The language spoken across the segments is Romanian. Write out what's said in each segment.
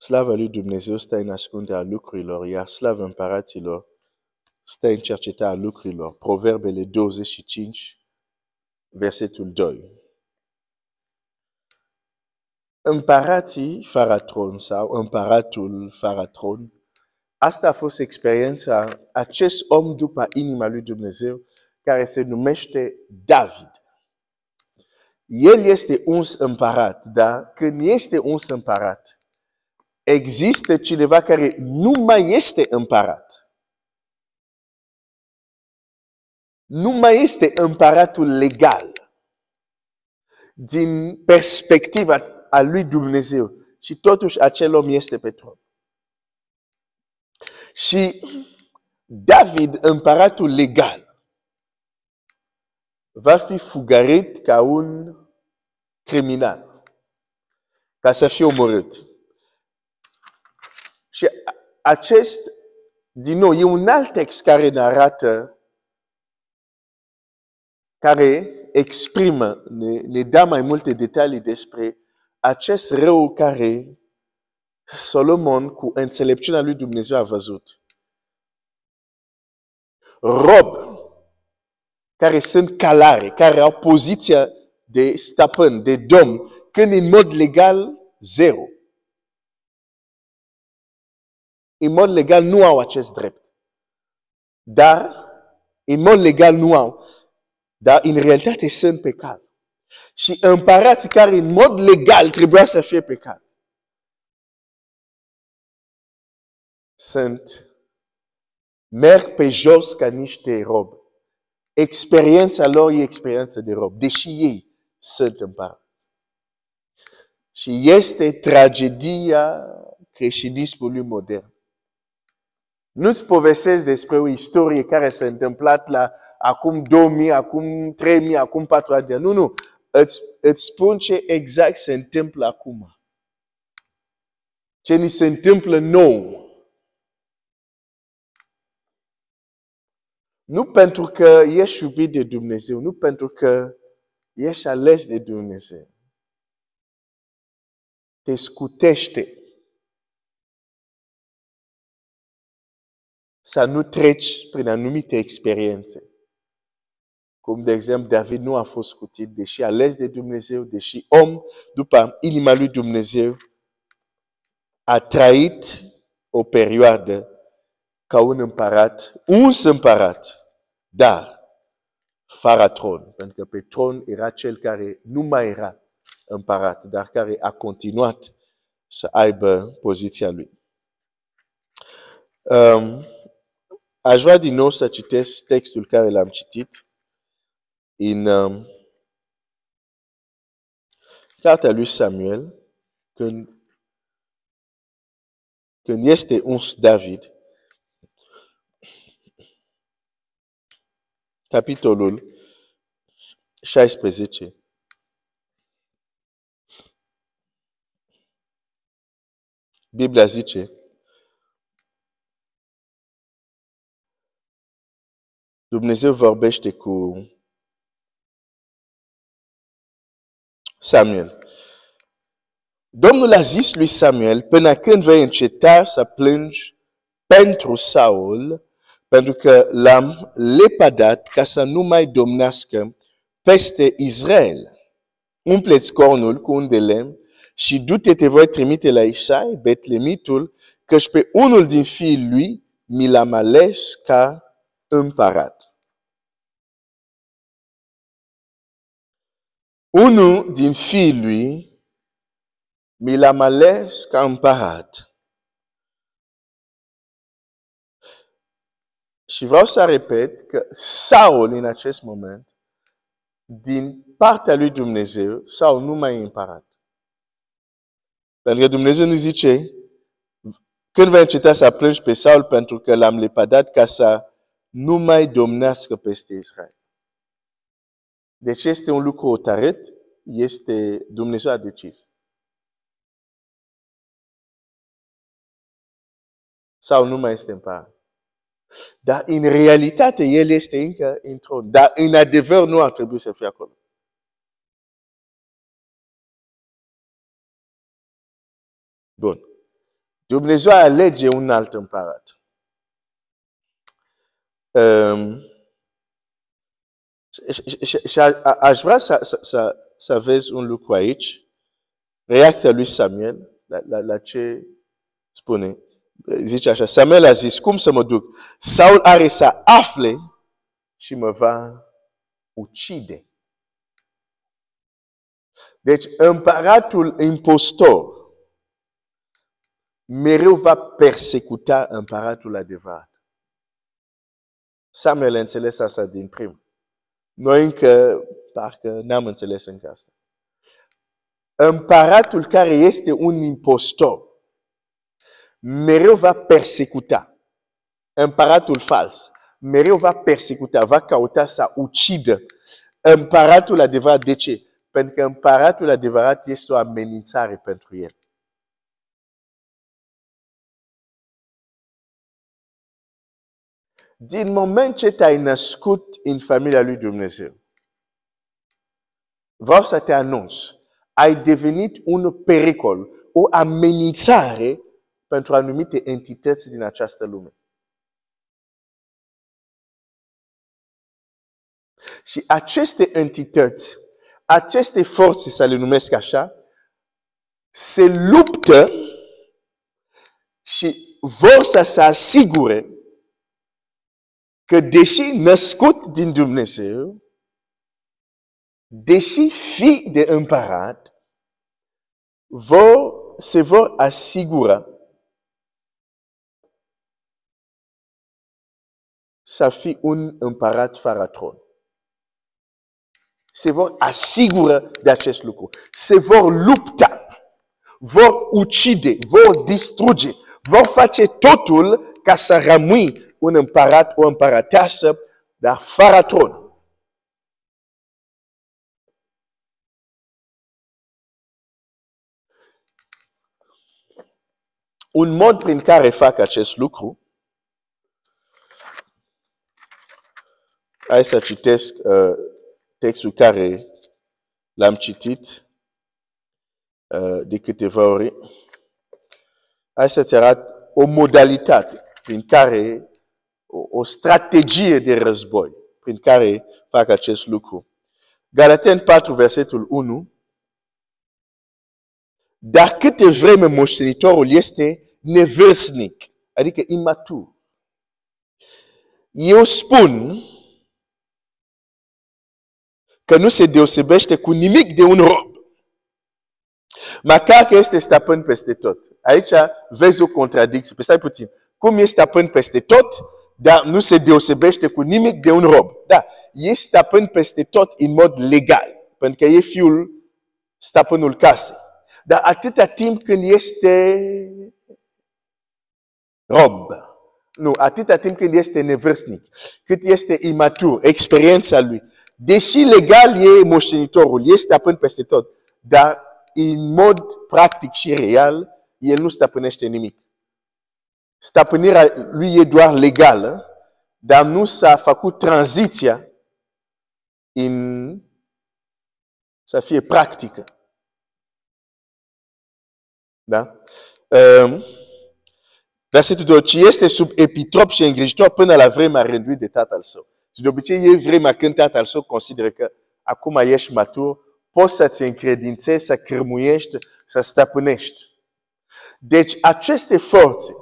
slava lui Dumnezeu stă în ascunderea lucrurilor, iar slava împăraților stă în cercetarea lucrurilor. Proverbele 25, versetul 2. Împărații Faratron sau împăratul Faratron, asta a fost experiența acest om după inima lui Dumnezeu care se numește David. El este uns împărat, dar când este uns împărat, există cineva care nu mai este împărat. Nu mai este împăratul legal din perspectiva a lui Dumnezeu. Și totuși acel om este pe tron. Și David, împăratul legal, va fi fugarit ca un criminal, ca să fie omorât. Și acest, din nou, e un alt text care ne arată, care exprimă, ne, ne dă mai multe detalii despre acest rău care Solomon, cu înțelepciunea lui Dumnezeu, a văzut. Rob, care sunt calare, care au poziția de stăpân, de domn, când în mod legal, zero. În mod legal nu au acest drept. Dar, în mod legal nu au. Dar, în realitate, sunt pe cal. Și împărații care, în mod legal, trebuia să fie pe cal. Sunt, merg pe jos ca niște robi. Experiența lor e experiența de rob, deși ei sunt împărați. Și este tragedia creștinismului modern. Nu-ți povestesc despre o istorie care s-a întâmplat la acum 2000, acum 3000, acum 4 de ani. Nu, nu. Îți, îți spun ce exact se întâmplă acum. Ce ni se întâmplă nou. Nu pentru că ești iubit de Dumnezeu, nu pentru că ești ales de Dumnezeu. Te scutește să nu treci prin anumite experiențe. Cum de exemplu, David nu a fost scutit, deși ales de Dumnezeu, deși om, după inima lui Dumnezeu, a trăit o perioadă ca un împărat, un împărat, dar fără tron, pentru că pe tron era cel care nu mai era împărat, dar care a continuat să aibă poziția lui. Um, aș vrea din nou să citesc textul care l-am citit în um, cartea lui Samuel, când, când este uns David, capitolul 16. Biblia zice, Dumnezeu vorbește cu Samuel. Domnul a zis lui Samuel, până când vei înceta să plângi pentru Saul, pentru că l-am lepadat ca să nu mai domnească peste Israel. Umpleți cornul cu un de lemn și du-te te voi trimite la Isai, Betlemitul, căci pe unul din fiii lui mi l-am ales ca împărat. Unul din fiii lui mi l-am ales ca împărat. Și vreau să repet că Saul în acest moment, din partea lui Dumnezeu, Saul nu mai e împărat. Pentru că Dumnezeu ne zice, când vei înceta să plângi pe Saul pentru că l-am lepadat ca să nu mai domnească peste Israel. Deci este un lucru otaret, este Dumnezeu a decis. Sau nu mai este împărat. Dar în realitate el este încă în tron. Dar în adevăr nu ar trebui să fie acolo. Bun. Dumnezeu alege un alt împărat. Um, și, și aș vrea să, să, să, să vezi un lucru aici. Reacția lui Samuel la, la, la ce spune. Zice așa, Samuel a zis, cum să mă duc? Saul are să afle și mă va ucide. Deci împăratul impostor mereu va persecuta împăratul adevărat. Samuel a înțeles asta din prim. Noi încă, parcă n-am înțeles încă asta. Împăratul care este un impostor, mereu va persecuta. Împăratul fals, mereu va persecuta, va cauta să ucidă împăratul adevărat. De ce? Pentru că împăratul adevărat este o amenințare pentru el. Din moment ce te-ai născut în familia lui Dumnezeu, vreau să te anunț, ai devenit un pericol, o amenințare pentru anumite entități din această lume. Și aceste entități, aceste forțe, să le numesc așa, se luptă și vor să se asigure că deși născut din Dumnezeu, deși fi de împărat, vor, se vor asigura să fi un împărat fără tron. Se vor asigura de acest lucru. Se vor lupta, vor ucide, vor distruge, vor face totul ca să rămâi un împărat, o împărăteasă, dar fără tron. Un mod prin care fac acest lucru, hai să citesc uh, textul care l-am citit uh, de câteva ori. Hai să-ți arăt o modalitate prin care o, o strategie de război prin care fac acest lucru. Galaten 4, versetul 1. Dar câte vreme moștenitorul este nevârstnic, adică imatur. Eu spun că nu se deosebește cu nimic de un rob. Măcar că este stăpân peste tot. Aici vezi o contradicție. Pe stai puțin. Cum este stăpân peste tot, dar nu se deosebește cu nimic de un rob. Da, e stăpân peste tot în mod legal, pentru că e fiul stăpânul casei. Dar atâta timp când este rob, nu, atâta timp când este nevârstnic, cât este imatur, experiența lui, deși legal e moștenitorul, este stăpân peste tot, dar în mod practic și real, el nu stăpânește nimic stăpânirea lui e doar legală, dar nu s-a făcut tranziția în să fie practică. Da? Um, versetul 2. Ce este sub epitrop și îngrijitor până la vremea rânduit de tatăl său. Și de obicei e vremea când tatăl său consideră că acum ești matur, poți să-ți încredințezi, să cârmuiești, să stăpânești. Deci aceste forțe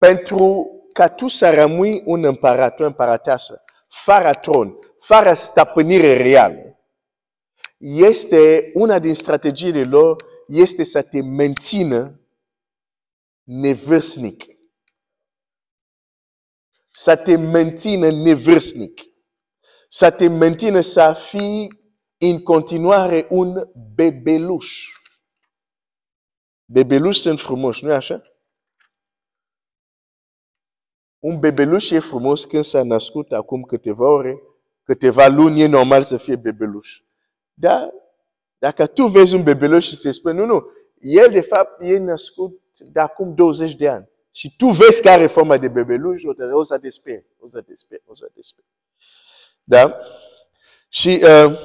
pentru ca tu să rămâi un împărat, o împărăteasă, fără tron, fără stăpânire reală, este una din strategiile lor, este să te mențină nevârstnic. Să te mențină nevârstnic. Să te mențină să fii în continuare un bebeluș. Bebeluși sunt frumoși, nu-i așa? Un bebeluș e frumos când s-a născut acum câteva ore, câteva luni, e normal să fie bebeluș. Dar dacă tu vezi un bebeluș și se spune, nu, nu, el de fapt e născut de acum 20 de ani. Și tu vezi care forma de bebeluș, o să te speri, o să te speri, o să te speri. Da? Și uh,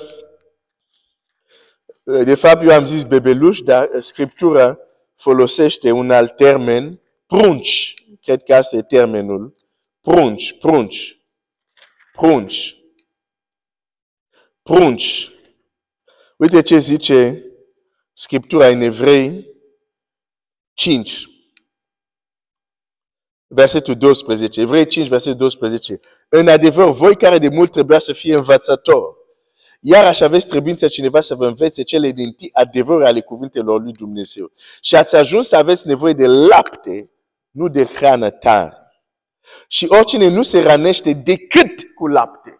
De fapt, eu am zis bebeluș, dar Scriptura folosește un alt termen, prunci. Cred că asta e termenul. Prunci, prunci, prunci, prunci. Uite ce zice Scriptura în Evrei 5. Versetul 12. Evrei 5, versetul 12. În adevăr, voi care de mult trebuia să fie învățători, iar așa aveți trebuința cineva să vă învețe cele din tii adevăruri ale cuvintelor lui Dumnezeu. Și ați ajuns să aveți nevoie de lapte, nu de hrană tare. Și oricine nu se ranește decât cu lapte.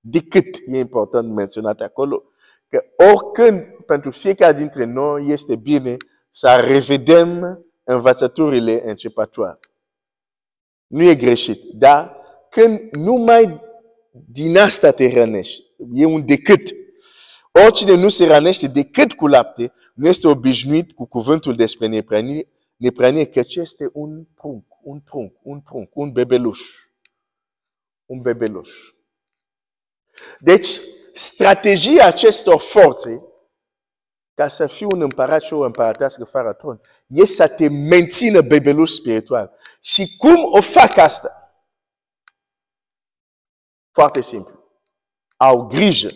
Decât e important menționat acolo. Că oricând pentru fiecare dintre noi este bine să revedem învățăturile începătoare. Nu e greșit, dar când numai din asta te rănești, e un decât. Oricine nu se rănește decât cu lapte, nu este obișnuit cu cuvântul despre nepranie, nepranie căci este un prunc, un prunc, un prunc, un bebeluș. Un bebeluș. Deci, strategia acestor forțe, ca să fii un împărat și o împărătească fără tron, e să te mențină bebeluș spiritual. Și cum o fac asta? Foarte simplu. Au grijă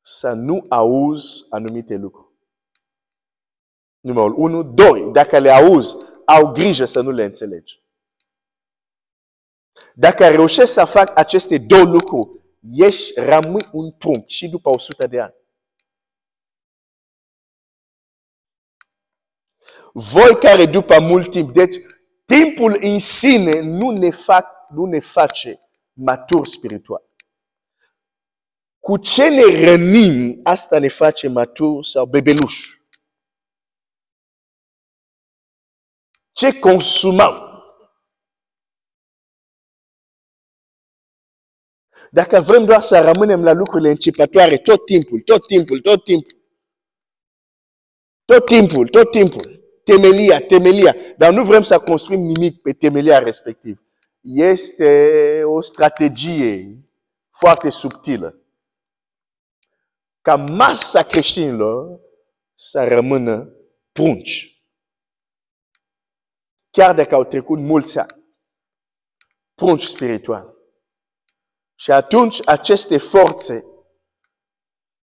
să nu auzi anumite lucruri. Numărul 1. Doi, dacă le auzi, au grijă să nu le înțelegi. Dacă reușești să fac aceste două lucruri, ești, rămâi un prunc și după 100 de ani. Voi care după mult timp, deci timpul în sine nu ne, fac, nu ne face matur spiritual. Cu ce ne rănim, asta ne face matur sau bebeluș. Ce consumăm? Dacă vrem doar să rămânem la lucrurile începătoare tot timpul, tot timpul, tot timpul, tot timpul, tot timpul, temelia, temelia, dar nu vrem să construim nimic pe temelia respectiv. Este o strategie foarte subtilă ca masa creștinilor să rămână prunci. Chiar dacă au trecut mulți ani. Prunci spiritual. Și atunci aceste forțe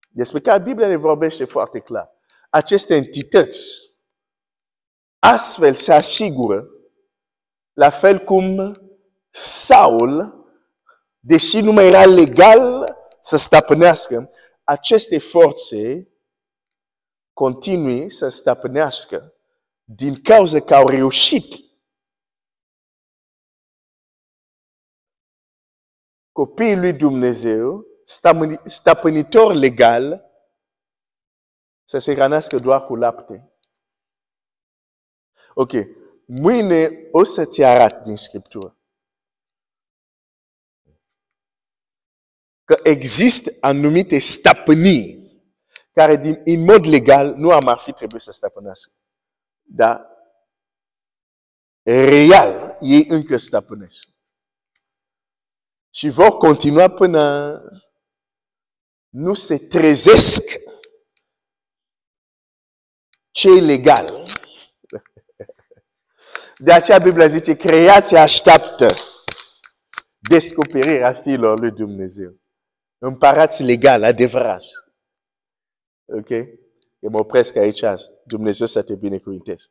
despre care Biblia ne vorbește foarte clar, aceste entități, astfel se asigură, la fel cum Saul, deși nu mai era legal să stăpânească, aceste forțe continui să stăpânească din cauza că au reușit copiii lui Dumnezeu, stăpânitor legal, să se hrănească doar cu lapte. Ok. Mâine o să-ți arăt din Scriptură că există anumite stăpânii care din, în mod legal nu am ar fi trebuit să stăpânească. Dar real ei încă stăpânesc. Și vor continua până nu se trezesc ce e legal. De aceea Biblia zice, creația așteaptă descoperirea fiilor lui Dumnezeu. Împărați legal, adevărat. Ok? Eu mă opresc aici. Dumnezeu să te binecuvinteze.